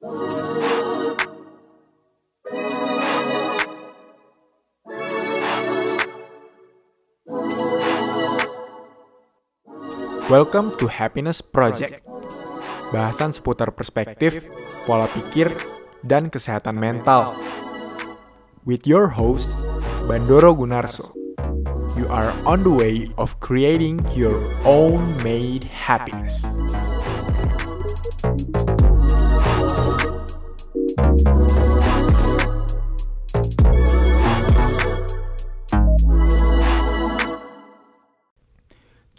Welcome to Happiness Project. Bahasan seputar perspektif, pola pikir, dan kesehatan mental. With your host, Bandoro Gunarso. You are on the way of creating your own made happiness.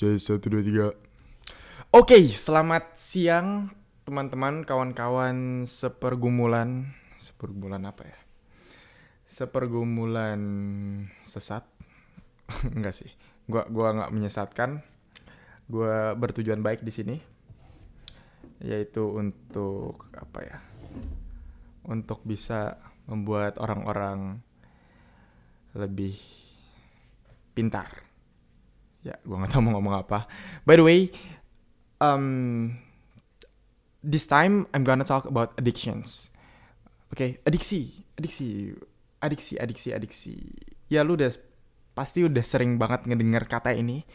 Jadi satu dua tiga. Oke, selamat siang teman-teman, kawan-kawan sepergumulan, sepergumulan apa ya? Sepergumulan sesat? Enggak sih, gua gua nggak menyesatkan. Gua bertujuan baik di sini, yaitu untuk apa ya? Untuk bisa membuat orang-orang lebih pintar ya gue nggak tahu mau ngomong apa. By the way um this time I'm gonna talk about addictions. Oke okay? adiksi adiksi adiksi adiksi adiksi. Ya lu udah pasti udah sering banget ngedengar kata ini.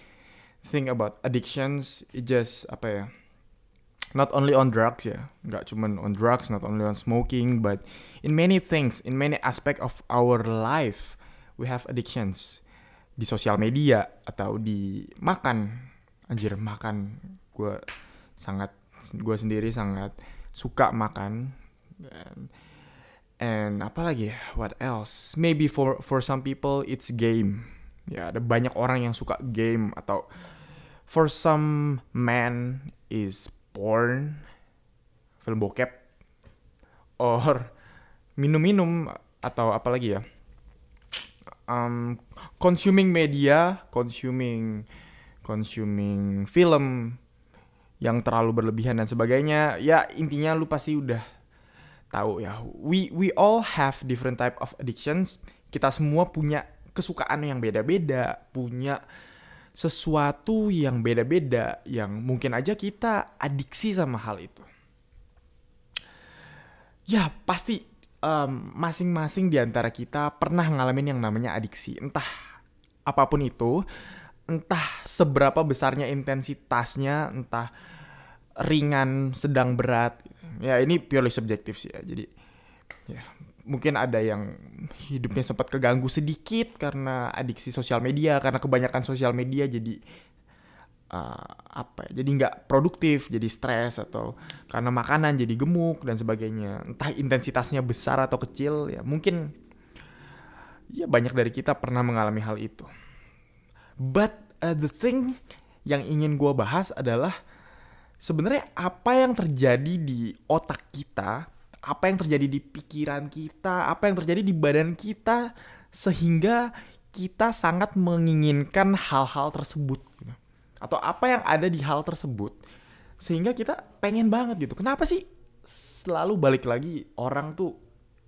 Think about addictions it just apa ya not only on drugs ya nggak cuman on drugs not only on smoking but in many things in many aspect of our life we have addictions di sosial media atau di makan. Anjir makan. Gue sangat gue sendiri sangat suka makan. Dan and apa lagi ya? What else? Maybe for for some people it's game. Ya ada banyak orang yang suka game atau for some man is porn film bokep or minum-minum atau apa lagi ya um, consuming media, consuming consuming film yang terlalu berlebihan dan sebagainya. Ya intinya lu pasti udah tahu ya. We we all have different type of addictions. Kita semua punya kesukaan yang beda-beda, punya sesuatu yang beda-beda yang mungkin aja kita adiksi sama hal itu. Ya, pasti masing-masing um, di antara kita pernah ngalamin yang namanya adiksi. Entah apa pun itu, entah seberapa besarnya intensitasnya, entah ringan, sedang berat. Ya ini purely subjektif sih ya. Jadi ya mungkin ada yang hidupnya sempat keganggu sedikit karena adiksi sosial media, karena kebanyakan sosial media jadi uh, apa ya, jadi nggak produktif jadi stres atau karena makanan jadi gemuk dan sebagainya. Entah intensitasnya besar atau kecil ya mungkin ya banyak dari kita pernah mengalami hal itu. But uh, the thing yang ingin gue bahas adalah sebenarnya apa yang terjadi di otak kita apa yang terjadi di pikiran kita apa yang terjadi di badan kita sehingga kita sangat menginginkan hal-hal tersebut. gitu atau apa yang ada di hal tersebut sehingga kita pengen banget gitu. Kenapa sih selalu balik lagi orang tuh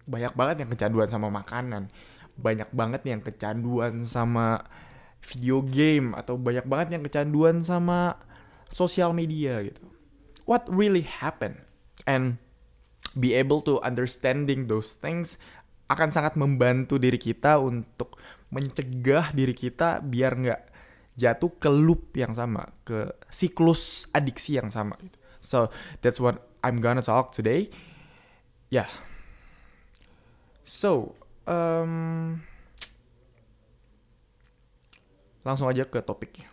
banyak banget yang kecanduan sama makanan banyak banget yang kecanduan sama video game atau banyak banget yang kecanduan sama sosial media gitu? What really happened and be able to understanding those things akan sangat membantu diri kita untuk mencegah diri kita biar nggak jatuh ke loop yang sama, ke siklus adiksi yang sama. Gitu. So that's what I'm gonna talk today. Yeah. So um, langsung aja ke topiknya.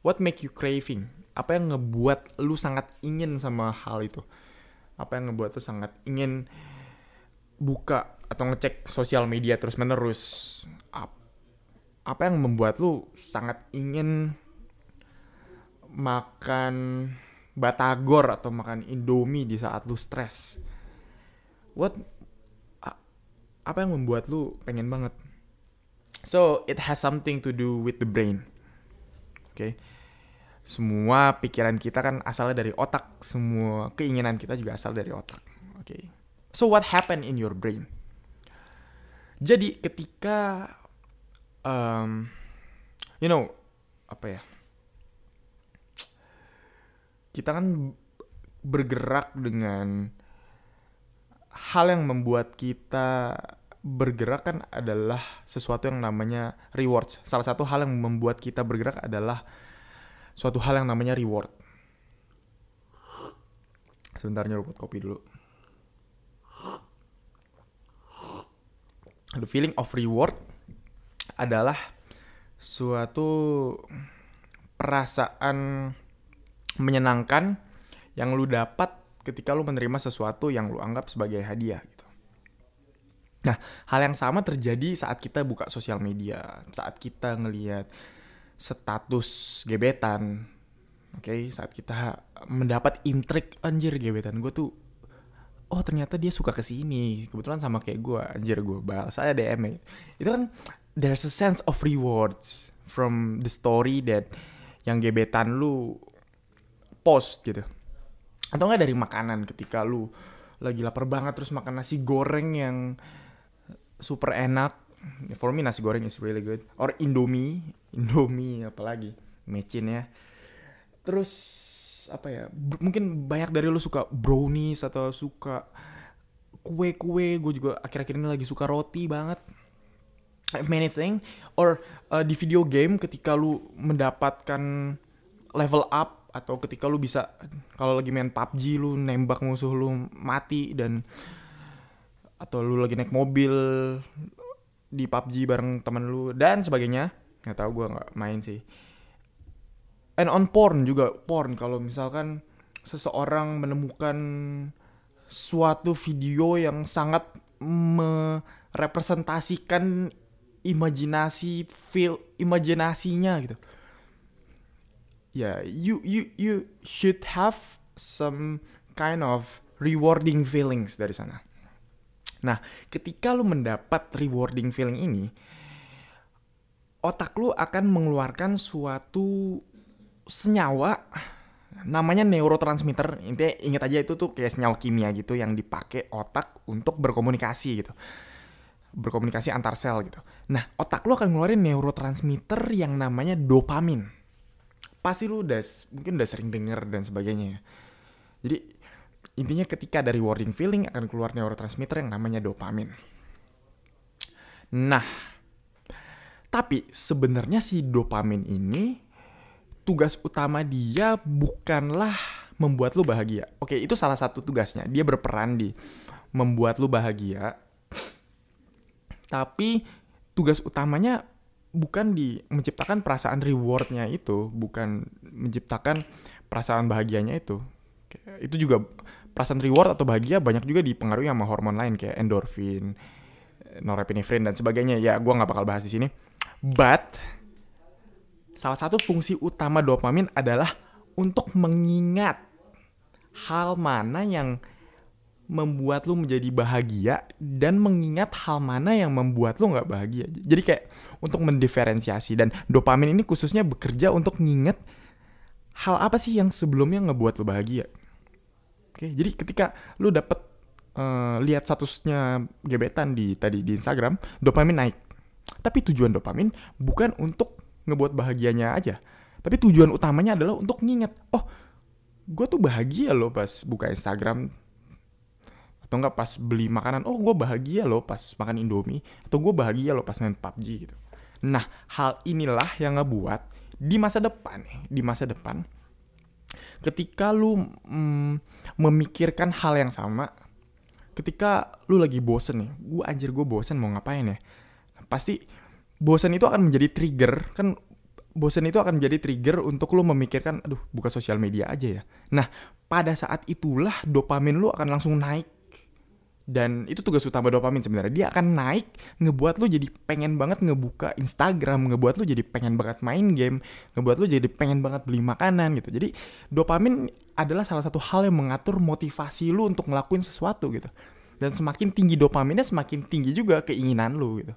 What make you craving? Apa yang ngebuat lu sangat ingin sama hal itu? Apa yang ngebuat lu sangat ingin buka atau ngecek sosial media terus menerus? apa yang membuat lu sangat ingin makan batagor atau makan indomie di saat lu stres? What apa yang membuat lu pengen banget? So, it has something to do with the brain. Oke. Okay? Semua pikiran kita kan asalnya dari otak, semua keinginan kita juga asal dari otak. Oke. Okay? So, what happened in your brain? Jadi, ketika um, you know apa ya kita kan bergerak dengan hal yang membuat kita bergerak kan adalah sesuatu yang namanya rewards. Salah satu hal yang membuat kita bergerak adalah suatu hal yang namanya reward. Sebentar nyeruput kopi dulu. The feeling of reward adalah suatu perasaan menyenangkan yang lu dapat ketika lu menerima sesuatu yang lu anggap sebagai hadiah gitu. Nah, hal yang sama terjadi saat kita buka sosial media, saat kita ngelihat status gebetan, oke, okay? saat kita mendapat intrik anjir gebetan gue tuh, oh ternyata dia suka ke sini, kebetulan sama kayak gue, anjir gue balas saya DM -nya. itu kan there's a sense of rewards from the story that yang gebetan lu post gitu. Atau enggak dari makanan ketika lu lagi lapar banget terus makan nasi goreng yang super enak. For me nasi goreng is really good. Or indomie indomie apalagi mecin ya. Terus apa ya mungkin banyak dari lu suka brownies atau suka kue-kue. Gue juga akhir-akhir ini lagi suka roti banget many thing or uh, di video game ketika lu mendapatkan level up atau ketika lu bisa kalau lagi main PUBG lu nembak musuh lu mati dan atau lu lagi naik mobil di PUBG bareng temen lu dan sebagainya nggak tahu gue nggak main sih. And on porn juga porn. Kalau misalkan seseorang menemukan suatu video yang sangat merepresentasikan imajinasi feel imajinasinya gitu ya yeah, you you you should have some kind of rewarding feelings dari sana. Nah, ketika lu mendapat rewarding feeling ini, otak lu akan mengeluarkan suatu senyawa namanya neurotransmitter. Intinya ingat aja itu tuh kayak senyawa kimia gitu yang dipakai otak untuk berkomunikasi gitu. Berkomunikasi antar sel gitu. Nah, otak lu akan ngeluarin neurotransmitter yang namanya dopamin pasti lu udah mungkin udah sering denger dan sebagainya ya. Jadi intinya ketika ada rewarding feeling akan keluar neurotransmitter yang namanya dopamin. Nah, tapi sebenarnya si dopamin ini tugas utama dia bukanlah membuat lu bahagia. Oke, itu salah satu tugasnya. Dia berperan di membuat lu bahagia. Tapi tugas utamanya bukan di menciptakan perasaan rewardnya itu, bukan menciptakan perasaan bahagianya itu. Itu juga perasaan reward atau bahagia banyak juga dipengaruhi sama hormon lain kayak endorfin, norepinefrin dan sebagainya. Ya, gue nggak bakal bahas di sini. But salah satu fungsi utama dopamin adalah untuk mengingat hal mana yang membuat lu menjadi bahagia dan mengingat hal mana yang membuat lu nggak bahagia. Jadi kayak untuk mendiferensiasi dan dopamin ini khususnya bekerja untuk nginget hal apa sih yang sebelumnya ngebuat lu bahagia. Oke, jadi ketika lu dapet uh, lihat statusnya gebetan di tadi di Instagram, dopamin naik. Tapi tujuan dopamin bukan untuk ngebuat bahagianya aja. Tapi tujuan utamanya adalah untuk nginget, oh, gue tuh bahagia loh pas buka Instagram atau enggak pas beli makanan oh gue bahagia loh pas makan indomie atau gue bahagia loh pas main PUBG gitu. Nah hal inilah yang ngebuat di masa depan di masa depan ketika lu mm, memikirkan hal yang sama ketika lu lagi bosen nih gue anjir gue bosen mau ngapain ya? Pasti bosen itu akan menjadi trigger kan bosen itu akan menjadi trigger untuk lu memikirkan aduh buka sosial media aja ya. Nah pada saat itulah dopamin lu akan langsung naik dan itu tugas utama dopamin sebenarnya. Dia akan naik ngebuat lu jadi pengen banget ngebuka Instagram ngebuat lu jadi pengen banget main game ngebuat lu jadi pengen banget beli makanan gitu. Jadi dopamin adalah salah satu hal yang mengatur motivasi lu untuk ngelakuin sesuatu gitu. Dan semakin tinggi dopaminnya semakin tinggi juga keinginan lu gitu.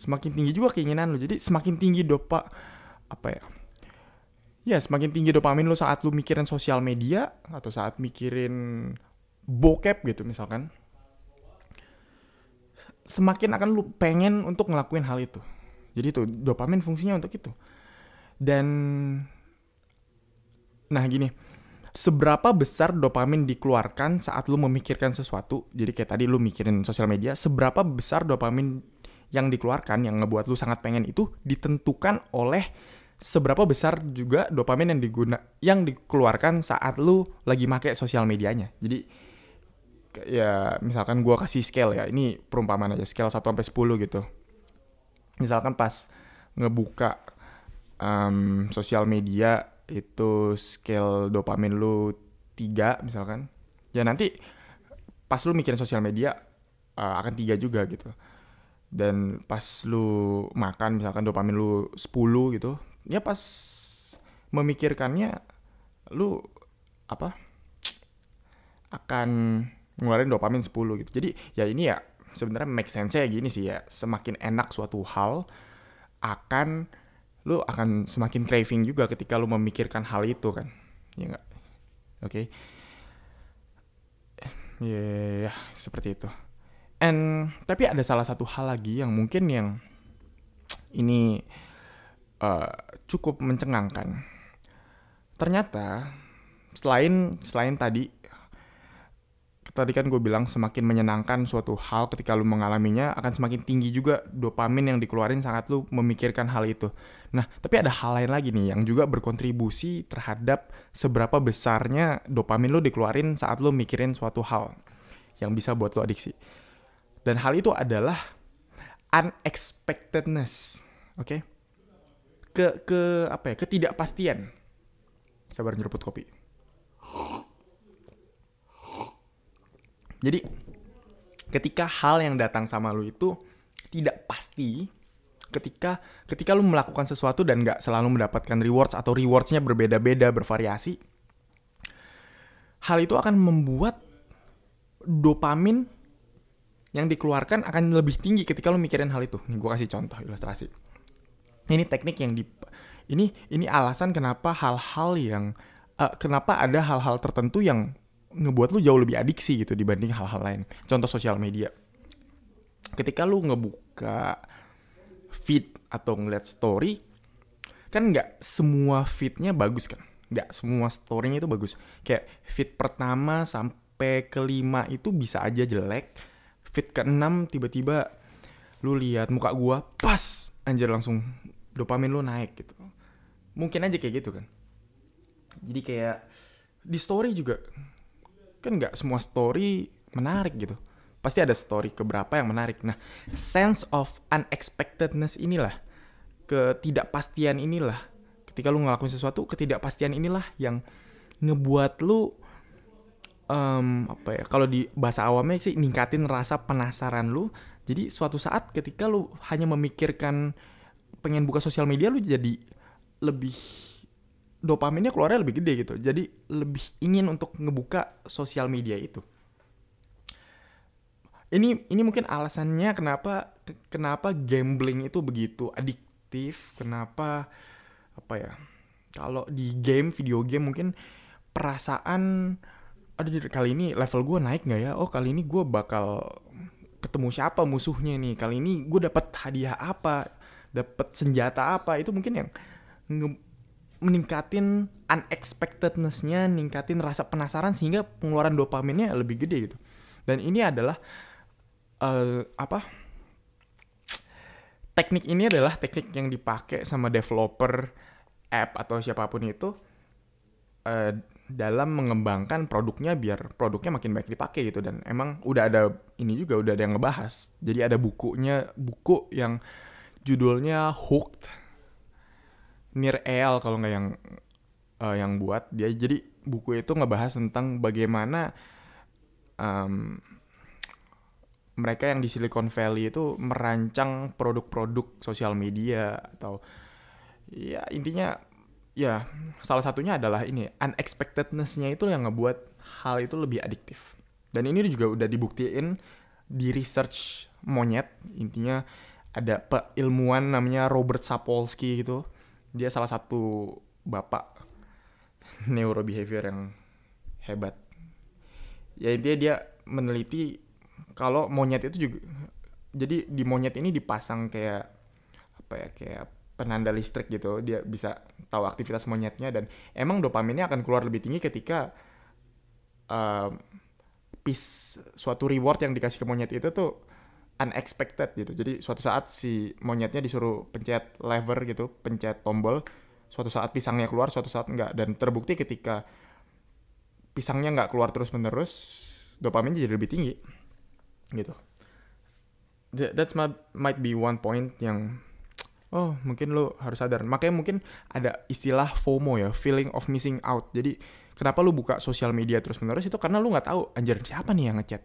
Semakin tinggi juga keinginan lu. Jadi semakin tinggi dopa apa ya ya semakin tinggi dopamin lu saat lu mikirin sosial media atau saat mikirin bokep gitu misalkan semakin akan lu pengen untuk ngelakuin hal itu jadi itu dopamin fungsinya untuk itu dan nah gini seberapa besar dopamin dikeluarkan saat lu memikirkan sesuatu. Jadi kayak tadi lu mikirin sosial media, seberapa besar dopamin yang dikeluarkan yang ngebuat lu sangat pengen itu ditentukan oleh seberapa besar juga dopamin yang diguna yang dikeluarkan saat lu lagi make sosial medianya. Jadi ya misalkan gua kasih scale ya. Ini perumpamaan aja scale 1 sampai 10 gitu. Misalkan pas ngebuka um, sosial media itu scale dopamin lu 3 misalkan ya nanti pas lu mikirin sosial media uh, akan tiga juga gitu dan pas lu makan misalkan dopamin lu 10 gitu ya pas memikirkannya lu apa akan ngeluarin dopamin 10 gitu. Jadi ya ini ya sebenarnya make sense ya gini sih ya. Semakin enak suatu hal akan lu akan semakin craving juga ketika lu memikirkan hal itu kan. Ya enggak oke. Okay. ya yeah, seperti itu. And tapi ada salah satu hal lagi yang mungkin yang ini uh, cukup mencengangkan. Ternyata selain selain tadi tadi kan gue bilang semakin menyenangkan suatu hal ketika lu mengalaminya akan semakin tinggi juga dopamin yang dikeluarin saat lu memikirkan hal itu. Nah, tapi ada hal lain lagi nih yang juga berkontribusi terhadap seberapa besarnya dopamin lu dikeluarin saat lu mikirin suatu hal yang bisa buat lu adiksi. Dan hal itu adalah unexpectedness. Oke? Okay? Ke ke apa ya? Ketidakpastian. Sabar nyeruput kopi. Jadi ketika hal yang datang sama lu itu tidak pasti, ketika ketika lu melakukan sesuatu dan nggak selalu mendapatkan rewards atau rewardsnya berbeda-beda bervariasi, hal itu akan membuat dopamin yang dikeluarkan akan lebih tinggi ketika lu mikirin hal itu. Nih gue kasih contoh ilustrasi. Ini teknik yang di ini ini alasan kenapa hal-hal yang uh, kenapa ada hal-hal tertentu yang ngebuat lu jauh lebih adiksi gitu dibanding hal-hal lain. Contoh sosial media. Ketika lu ngebuka feed atau ngeliat story, kan nggak semua feednya bagus kan? Nggak semua storynya itu bagus. Kayak feed pertama sampai kelima itu bisa aja jelek. Feed keenam tiba-tiba lu lihat muka gua pas anjir langsung dopamin lu naik gitu. Mungkin aja kayak gitu kan. Jadi kayak di story juga kan nggak semua story menarik gitu. Pasti ada story keberapa yang menarik. Nah sense of unexpectedness inilah ketidakpastian inilah. Ketika lu ngelakuin sesuatu ketidakpastian inilah yang ngebuat lu um, apa ya kalau di bahasa awamnya sih ningkatin rasa penasaran lu. Jadi suatu saat ketika lu hanya memikirkan pengen buka sosial media lu jadi lebih dopaminnya keluarnya lebih gede gitu. Jadi lebih ingin untuk ngebuka sosial media itu. Ini ini mungkin alasannya kenapa kenapa gambling itu begitu adiktif, kenapa apa ya? Kalau di game video game mungkin perasaan aduh kali ini level gue naik nggak ya? Oh kali ini gue bakal ketemu siapa musuhnya nih? Kali ini gue dapat hadiah apa? Dapat senjata apa? Itu mungkin yang meningkatin unexpectedness-nya, ningkatin rasa penasaran sehingga pengeluaran dopaminnya lebih gede gitu. Dan ini adalah uh, apa? Teknik ini adalah teknik yang dipakai sama developer app atau siapa pun itu uh, dalam mengembangkan produknya biar produknya makin baik dipakai gitu dan emang udah ada ini juga udah ada yang ngebahas. Jadi ada bukunya, buku yang judulnya Hooked Nir El kalau nggak yang uh, yang buat dia. Jadi buku itu ngebahas tentang bagaimana um, mereka yang di Silicon Valley itu merancang produk-produk sosial media atau ya intinya ya salah satunya adalah ini unexpectedness-nya itu yang ngebuat hal itu lebih adiktif. Dan ini juga udah dibuktiin di research monyet. Intinya ada ilmuwan namanya Robert Sapolsky gitu dia salah satu bapak neurobehavior yang hebat. Ya intinya dia meneliti kalau monyet itu juga jadi di monyet ini dipasang kayak apa ya kayak penanda listrik gitu. Dia bisa tahu aktivitas monyetnya dan emang dopaminnya akan keluar lebih tinggi ketika uh, piece suatu reward yang dikasih ke monyet itu tuh unexpected gitu. Jadi suatu saat si monyetnya disuruh pencet lever gitu pencet tombol suatu saat pisangnya keluar suatu saat enggak. Dan terbukti ketika pisangnya nggak keluar terus menerus dopamin jadi lebih tinggi gitu. That's my, might be one point yang oh mungkin lo harus sadar. Makanya mungkin ada istilah FOMO ya feeling of missing out. Jadi kenapa lu buka sosial media terus menerus itu karena lu nggak tahu anjir siapa nih yang ngechat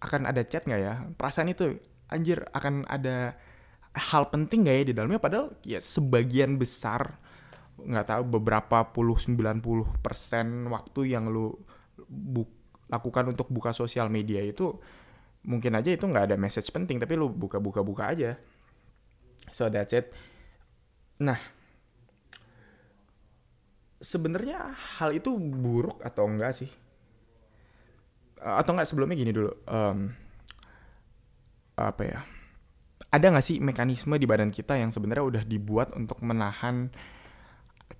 akan ada chat nggak ya perasaan itu anjir akan ada hal penting gak ya di dalamnya padahal ya sebagian besar nggak tahu beberapa puluh 90 persen waktu yang lu bu lakukan untuk buka sosial media itu mungkin aja itu nggak ada message penting tapi lu buka-buka buka aja So that's it. Nah, sebenarnya hal itu buruk atau enggak sih? Atau enggak sebelumnya gini dulu. Um, apa ya? Ada nggak sih mekanisme di badan kita yang sebenarnya udah dibuat untuk menahan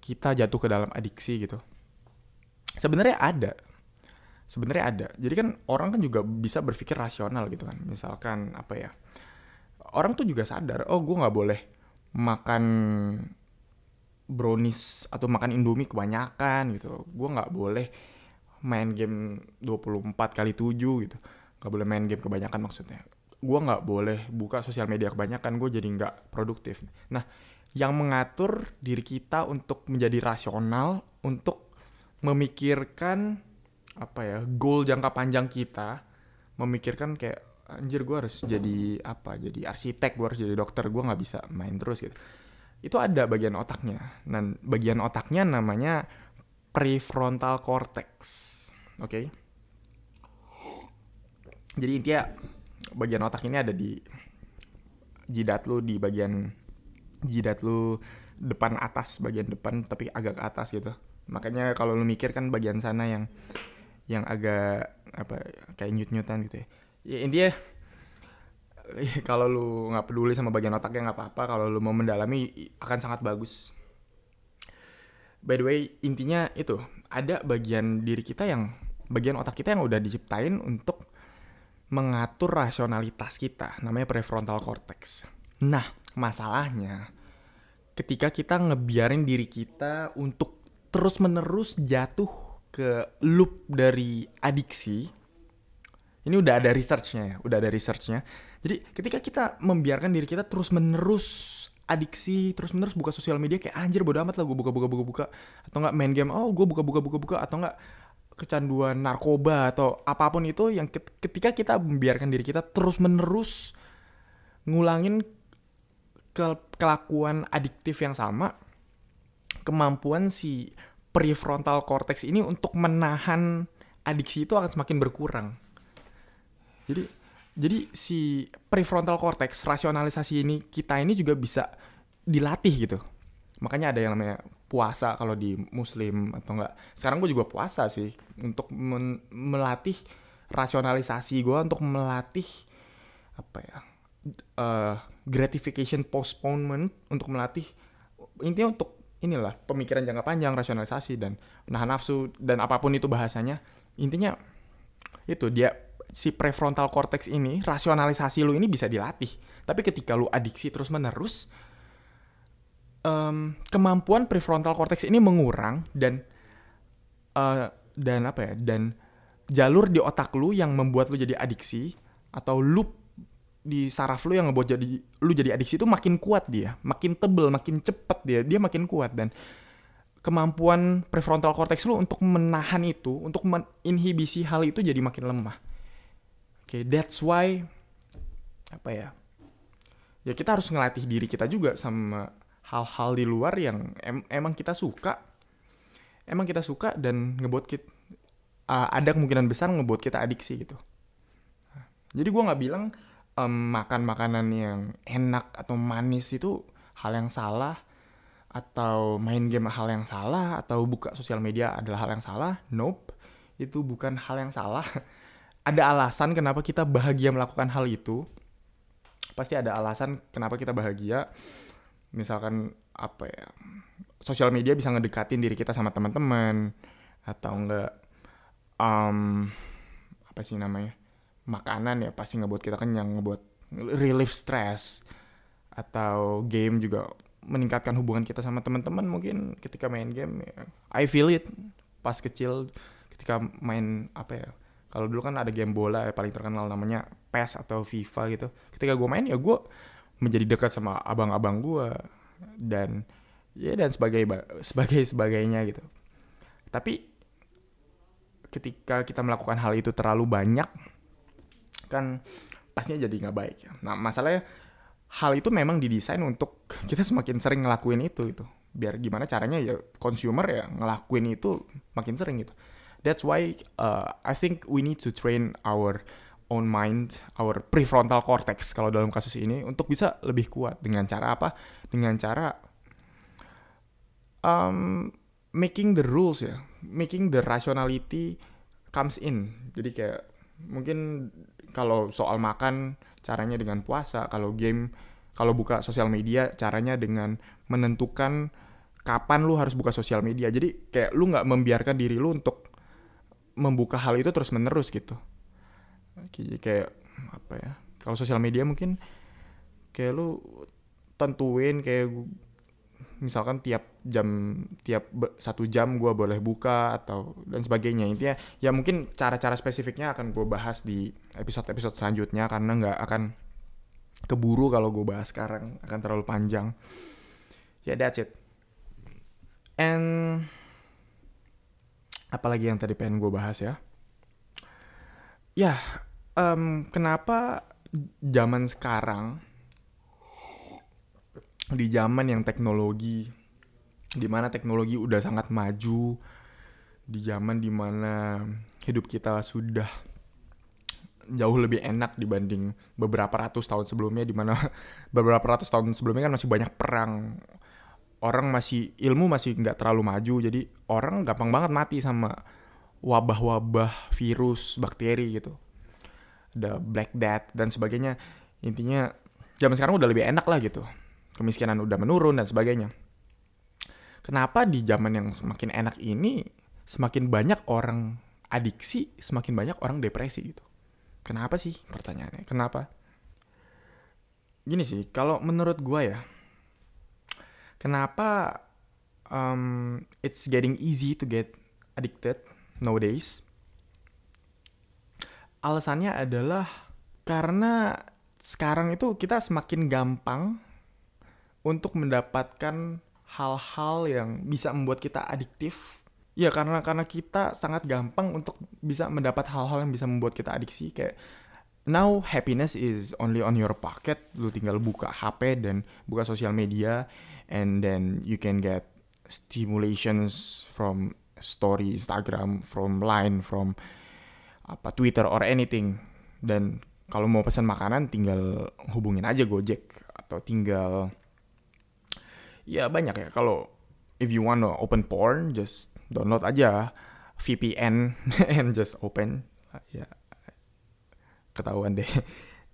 kita jatuh ke dalam adiksi gitu? Sebenarnya ada. Sebenarnya ada. Jadi kan orang kan juga bisa berpikir rasional gitu kan. Misalkan apa ya? orang tuh juga sadar oh gue nggak boleh makan brownies atau makan indomie kebanyakan gitu gue nggak boleh main game 24 kali 7 gitu. Nggak boleh main game kebanyakan maksudnya. Gue nggak boleh buka sosial media kebanyakan gue jadi nggak produktif. Nah yang mengatur diri kita untuk menjadi rasional untuk memikirkan apa ya goal jangka panjang kita memikirkan kayak anjir gue harus jadi apa jadi arsitek gue harus jadi dokter gue nggak bisa main terus gitu. Itu ada bagian otaknya. Dan bagian otaknya namanya prefrontal cortex. Oke. Okay? jadi intinya bagian otak ini ada di jidat lu di bagian jidat lu depan atas bagian depan tapi agak ke atas gitu. Makanya kalau lu mikir kan bagian sana yang yang agak apa kayak nyut-nyutan gitu ya. Ya intinya kalau lu nggak peduli sama bagian otaknya nggak apa-apa. Kalau lu mau mendalami akan sangat bagus by the way intinya itu ada bagian diri kita yang bagian otak kita yang udah diciptain untuk mengatur rasionalitas kita namanya prefrontal cortex nah masalahnya ketika kita ngebiarin diri kita untuk terus menerus jatuh ke loop dari adiksi ini udah ada researchnya ya, udah ada researchnya. Jadi ketika kita membiarkan diri kita terus menerus adiksi, terus menerus buka sosial media kayak anjir bodo amat lah gue buka buka buka buka atau nggak main game, oh gue buka buka buka buka atau nggak kecanduan narkoba atau apa pun itu yang ketika kita membiarkan diri kita terus menerus ngulangin ke kelakuan adiktif yang sama, kemampuan si prefrontal cortex ini untuk menahan adiksi itu akan semakin berkurang. Jadi jadi si prefrontal cortex rasionalisasi ini kita ini juga bisa dilatih gitu. Makanya ada yang namanya puasa kalau di muslim atau enggak. Sekarang gue juga puasa sih untuk melatih rasionalisasi gue untuk melatih apa ya? Uh, gratification postponement untuk melatih intinya untuk inilah pemikiran jangka panjang rasionalisasi dan nahan nafsu dan apa pun itu bahasanya intinya itu dia si prefrontal cortex ini, rasionalisasi lu ini bisa dilatih. Tapi ketika lu adiksi terus menerus, um, kemampuan prefrontal cortex ini mengurang dan uh, dan apa ya? Dan jalur di otak lu yang membuat lu jadi adiksi atau loop di saraf lu yang ngebuat jadi lu jadi adiksi itu makin kuat dia, makin tebel, makin cepet dia, dia makin kuat dan kemampuan prefrontal cortex lu untuk menahan itu, untuk menginhibisi hal itu jadi makin lemah okay, that's why apa ya ya kita harus ngelatih diri kita juga sama hal-hal di luar yang em emang kita suka. Emang kita suka dan ngebuat kita uh, ada kemungkinan besar ngebuat kita adiksi gitu. Jadi gue nggak bilang um, makan makanan yang enak atau manis itu hal yang salah atau main game hal yang salah atau buka sosial media adalah hal yang salah. Nope itu bukan hal yang salah ada alasan kenapa kita bahagia melakukan hal itu. Pasti ada alasan kenapa kita bahagia. misalkan apa ya sosial media bisa ngedekatin diri kita sama teman-teman atau enggak um, apa sih namanya makanan ya pasti ngebuat kita kenyang ngebuat relief stress atau game juga meningkatkan hubungan kita sama teman-teman mungkin ketika main game ya. I feel it pas kecil ketika main apa ya kalau dulu kan ada game bola ya paling terkenal namanya PES atau FIFA gitu. Ketika gue main ya gue menjadi dekat sama abang-abang gue dan ya dan sebagai sebagai sebagainya gitu. Tapi ketika kita melakukan hal itu terlalu banyak kan pastinya jadi nggak baik ya. nah masalahnya hal itu memang didesain untuk kita semakin sering ngelakuin itu itu biar gimana caranya ya consumer ya ngelakuin itu makin sering gitu that's why uh, I think we need to train our own mind, our prefrontal cortex kalau dalam kasus ini untuk bisa lebih kuat dengan cara apa? Dengan cara um, making the rules ya, making the rationality comes in. Jadi kayak mungkin kalau soal makan caranya dengan puasa, kalau game kalau buka sosial media caranya dengan menentukan kapan lu harus buka sosial media. Jadi kayak lu nggak membiarkan diri lu untuk membuka hal itu terus menerus gitu. Kayak apa ya kalau sosial media mungkin kayak lu tentuin kayak misalkan tiap jam tiap satu jam gue boleh buka atau dan sebagainya. Intinya ya mungkin cara-cara spesifiknya akan gue bahas di episode-episode selanjutnya karena nggak akan keburu kalau gue bahas sekarang akan terlalu panjang. Ya yeah, that's it. And apalagi yang tadi pengen gue bahas ya. Ya um, kenapa zaman sekarang di zaman yang teknologi di mana teknologi udah sangat maju di zaman di mana hidup kita sudah jauh lebih enak dibanding beberapa ratus tahun sebelumnya di mana beberapa ratus tahun sebelumnya kan masih banyak perang orang masih ilmu masih nggak terlalu maju jadi orang gampang banget mati sama wabah-wabah virus bakteri gitu ada Black Death dan sebagainya. Intinya zaman sekarang udah lebih enak lah gitu. Kemiskinan udah menurun dan sebagainya. Kenapa di zaman yang semakin enak ini semakin banyak orang adiksi, semakin banyak orang depresi gitu. Kenapa sih pertanyaannya? Kenapa? Gini sih, kalau menurut gue ya, kenapa um, it's getting easy to get addicted nowadays? alasannya adalah karena sekarang itu kita semakin gampang untuk mendapatkan hal-hal yang bisa membuat kita adiktif. Ya karena karena kita sangat gampang untuk bisa mendapat hal-hal yang bisa membuat kita adiksi kayak now happiness is only on your pocket. Lu tinggal buka HP dan buka sosial media and then you can get stimulations from story Instagram, from line, from apa Twitter or anything. Dan kalau mau pesan makanan tinggal hubungin aja Gojek atau tinggal ya banyak ya. Kalau if you want to open porn just download aja VPN and just open. Ya ketahuan deh.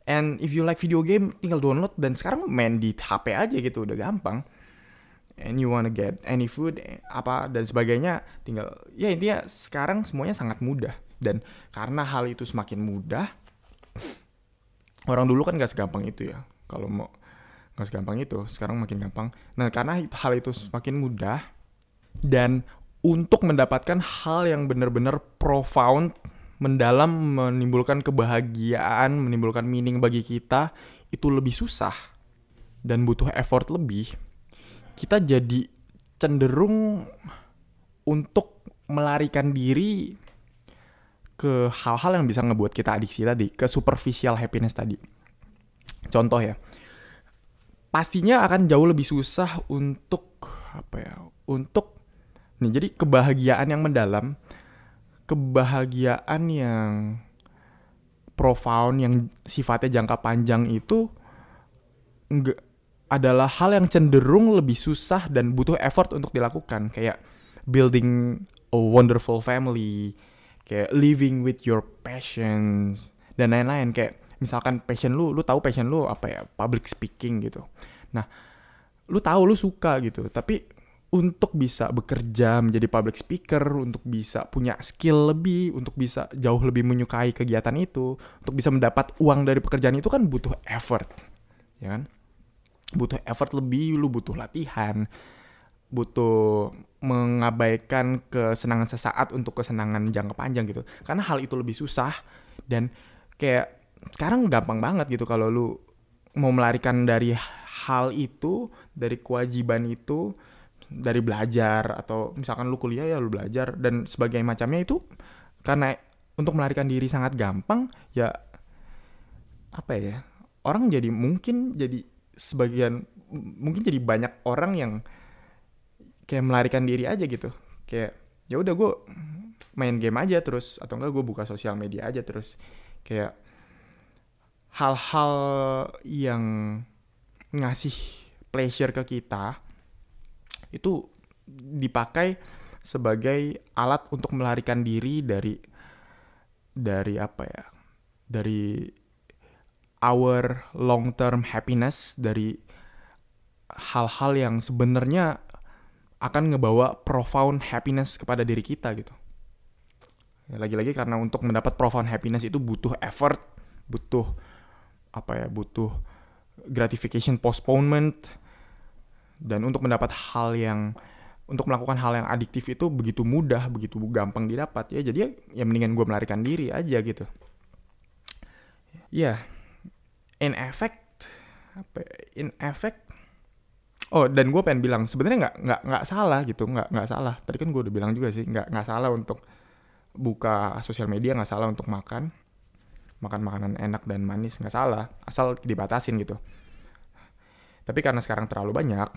And if you like video game tinggal download. Dan sekarang main di HP aja gitu udah gampang and you wanna get any food apa dan sebagainya tinggal ya intinya sekarang semuanya sangat mudah. Dan karena hal itu semakin mudah orang dulu kan gak segampang itu ya. Kalau mau gak segampang itu sekarang makin gampang. Nah karena hal itu semakin mudah dan untuk mendapatkan hal yang benar-benar profound mendalam menimbulkan kebahagiaan menimbulkan meaning bagi kita itu lebih susah dan butuh effort lebih kita jadi cenderung untuk melarikan diri ke hal-hal yang bisa ngebuat kita adiksi tadi, ke superficial happiness tadi. Contoh ya, pastinya akan jauh lebih susah untuk apa ya? Untuk nih jadi kebahagiaan yang mendalam, kebahagiaan yang profound yang sifatnya jangka panjang itu enggak adalah hal yang cenderung lebih susah dan butuh effort untuk dilakukan. Kayak building a wonderful family, kayak living with your passions dan lain-lain. Kayak misalkan passion lu lu tahu passion lu apa ya? Public speaking gitu. Nah lu tahu lu suka gitu. Tapi untuk bisa bekerja menjadi public speaker untuk bisa punya skill lebih untuk bisa jauh lebih menyukai kegiatan itu untuk bisa mendapat uang dari pekerjaan itu kan butuh effort ya kan butuh effort lebih lu butuh latihan butuh mengabaikan kesenangan sesaat untuk kesenangan jangka panjang gitu. Karena hal itu lebih susah dan kayak sekarang gampang banget gitu kalau lu mau melarikan dari hal itu dari kewajiban itu dari belajar atau misalkan lu kuliah ya lu belajar dan sebagai macamnya itu karena untuk melarikan diri sangat gampang ya apa ya orang jadi mungkin jadi sebagian mungkin jadi banyak orang yang kayak melarikan diri aja gitu. Kayak ya udah gue main game aja terus atau enggak gue buka sosial media aja terus. Kayak hal-hal yang ngasih pleasure ke kita itu dipakai sebagai alat untuk melarikan diri dari dari apa ya dari our long term happiness dari hal-hal yang sebenarnya akan ngebawa profound happiness kepada diri kita gitu. Lagi-lagi karena untuk mendapat profound happiness itu butuh effort, butuh apa ya, butuh gratification postponement dan untuk mendapat hal yang untuk melakukan hal yang adiktif itu begitu mudah, begitu gampang didapat ya. Jadi ya, ya mendingan gue melarikan diri aja gitu. Ya, yeah. In effect apa ya, in effect Oh dan gue pengen bilang sebenarnya nggak nggak nggak salah gitu nggak nggak salah. Tadi kan gue udah bilang juga sih nggak nggak salah untuk buka sosial media nggak salah untuk makan. Makan makanan enak dan manis nggak salah asal dibatasin gitu. Tapi karena sekarang terlalu banyak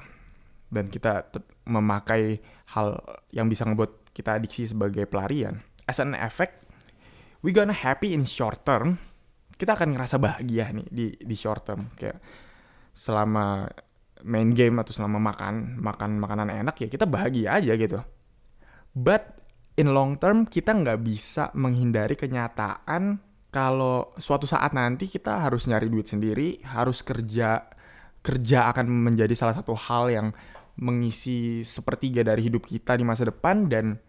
dan kita memakai hal yang bisa ngebuat kita adiksi sebagai pelarian as an effect we gonna happy in short term kita akan ngerasa bahagia nih di di short term. Kayak selama main game atau selama makan makan makanan enak ya kita bahagia aja gitu. But in long term kita nggak bisa menghindari kenyataan kalau suatu saat nanti kita harus nyari duit sendiri harus kerja kerja akan menjadi salah satu hal yang mengisi sepertiga dari hidup kita di masa depan dan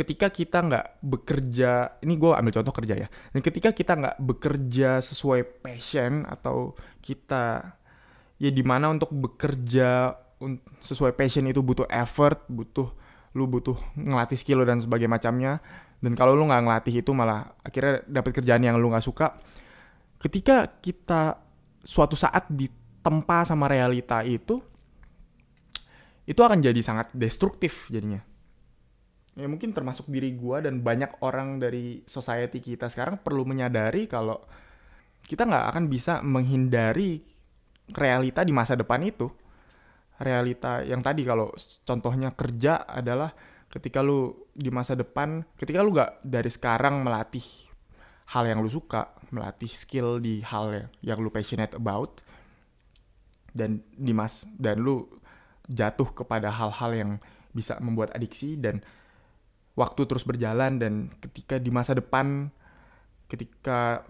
ketika kita nggak bekerja ini gue ambil contoh kerja ya. Dan ketika kita nggak bekerja sesuai passion atau kita ya di mana untuk bekerja sesuai passion itu butuh effort butuh lu butuh ngelatih skill dan sebagainya macamnya. Dan kalau lu nggak ngelatih itu malah akhirnya dapat kerjaan yang lu nggak suka. Ketika kita suatu saat ditempa sama realita itu itu akan jadi sangat destruktif jadinya ya mungkin termasuk diri gua dan banyak orang dari society kita sekarang perlu menyadari kalau kita nggak akan bisa menghindari realita di masa depan itu. Realita yang tadi kalau contohnya kerja adalah ketika lu di masa depan ketika lu gak dari sekarang melatih hal yang lu suka melatih skill di hal yang, yang lu passionate about dan di mas dan lu jatuh kepada hal-hal yang bisa membuat adiksi dan waktu terus berjalan dan ketika di masa depan ketika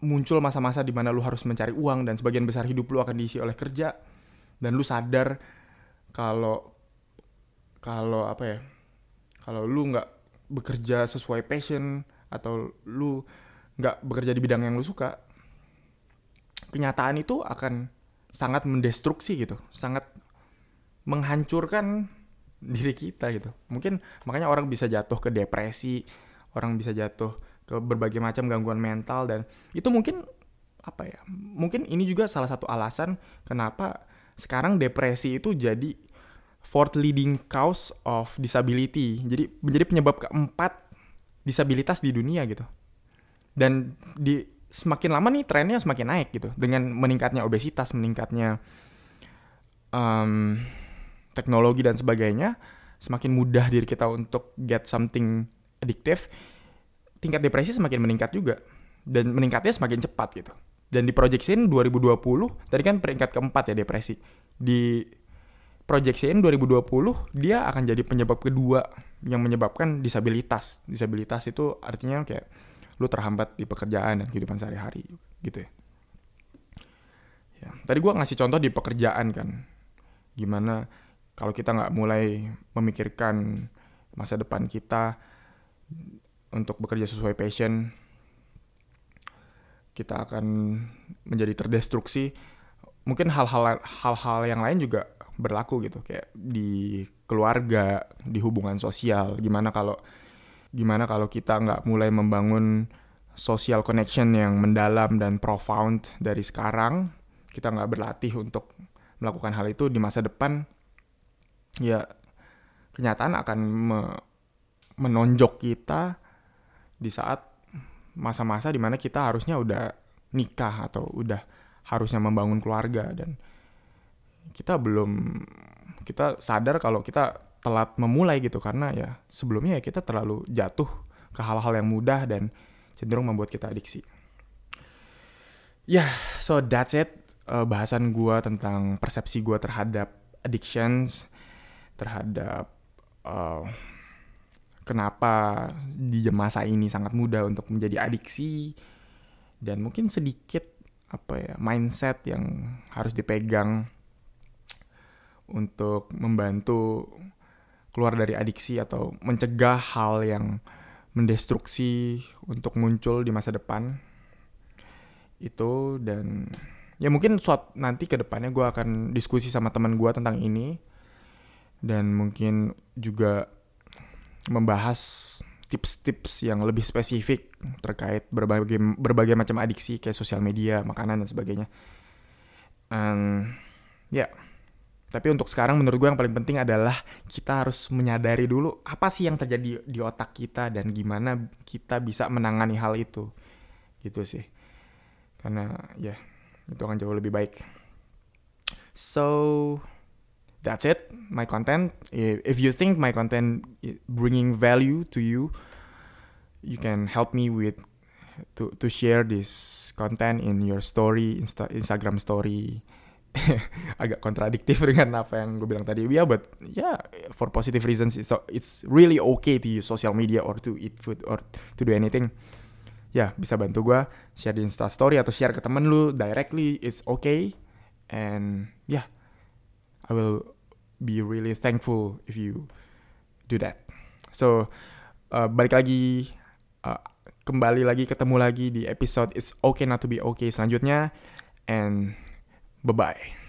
muncul masa-masa di mana lu harus mencari uang dan sebagian besar hidup lu akan diisi oleh kerja dan lu sadar kalau kalau apa ya kalau lu nggak bekerja sesuai passion atau lu nggak bekerja di bidang yang lu suka kenyataan itu akan sangat mendestruksi gitu sangat menghancurkan diri kita gitu. Mungkin makanya orang bisa jatuh ke depresi orang bisa jatuh ke berbagai macam gangguan mental dan itu mungkin apa ya mungkin ini juga salah satu alasan kenapa sekarang depresi itu jadi fourth leading cause of disability. Jadi menjadi penyebab keempat disabilitas di dunia gitu. Dan di semakin lama nih trennya semakin naik gitu dengan meningkatnya obesitas meningkatnya um, teknologi dan sebagainya semakin mudah diri kita untuk get something addictive tingkat depresi semakin meningkat juga dan meningkatnya semakin cepat gitu. Dan di proyeksiin 2020 tadi kan peringkat keempat ya depresi. Di proyeksiin 2020 dia akan jadi penyebab kedua yang menyebabkan disabilitas. Disabilitas itu artinya kayak lu terhambat di pekerjaan dan kehidupan sehari-hari gitu ya. ya. Tadi gue ngasih contoh di pekerjaan kan. gimana kalau kita nggak mulai memikirkan masa depan kita untuk bekerja sesuai passion kita akan menjadi terdestruksi. Mungkin hal-hal hal-hal yang lain juga berlaku gitu kayak di keluarga di hubungan sosial. Gimana kalau gimana kalau kita nggak mulai membangun social connection yang mendalam dan profound dari sekarang? Kita nggak berlatih untuk melakukan hal itu di masa depan ya kenyataan akan me menonjok kita di saat masa-masa di mana kita harusnya udah nikah atau udah harusnya membangun keluarga dan kita belum kita sadar kalau kita telat memulai gitu karena ya sebelumnya ya kita terlalu jatuh ke hal-hal yang mudah dan cenderung membuat kita adiksi. Ya, yeah, so that's it. Uh, bahasan gue tentang persepsi gue terhadap addictions, terhadap uh, kenapa di masa ini sangat mudah untuk menjadi adiksi, dan mungkin sedikit apa ya mindset yang harus dipegang untuk membantu keluar dari adiksi atau mencegah hal yang mendestruksi untuk muncul di masa depan itu. Dan ya mungkin suatu nanti ke depannya gue akan diskusi sama teman gue tentang ini dan mungkin juga membahas tips-tips yang lebih spesifik terkait berbagai berbagai macam adiksi kayak sosial media, makanan dan sebagainya. Ya, yeah tapi untuk sekarang menurut gue yang paling penting adalah kita harus menyadari dulu apa sih yang terjadi di otak kita dan gimana kita bisa menangani hal itu. Gitu sih. Karena ya itu akan jauh lebih baik. So that's it, my content. If you think my content bringing value to you, you can help me with to to share this content in your story, Insta, Instagram story, agak kontradiktif dengan apa yang gue bilang tadi. Yeah, but yeah, for positive reasons, it's it's really okay to use social media or to eat food or to do anything. Ya, yeah, bisa bantu gue share di Insta Story atau share ke temen lu directly. It's okay. And yeah, I will be really thankful if you do that. So, uh, balik lagi, uh, kembali lagi, ketemu lagi di episode It's Okay Not To Be Okay selanjutnya. And Bye bye.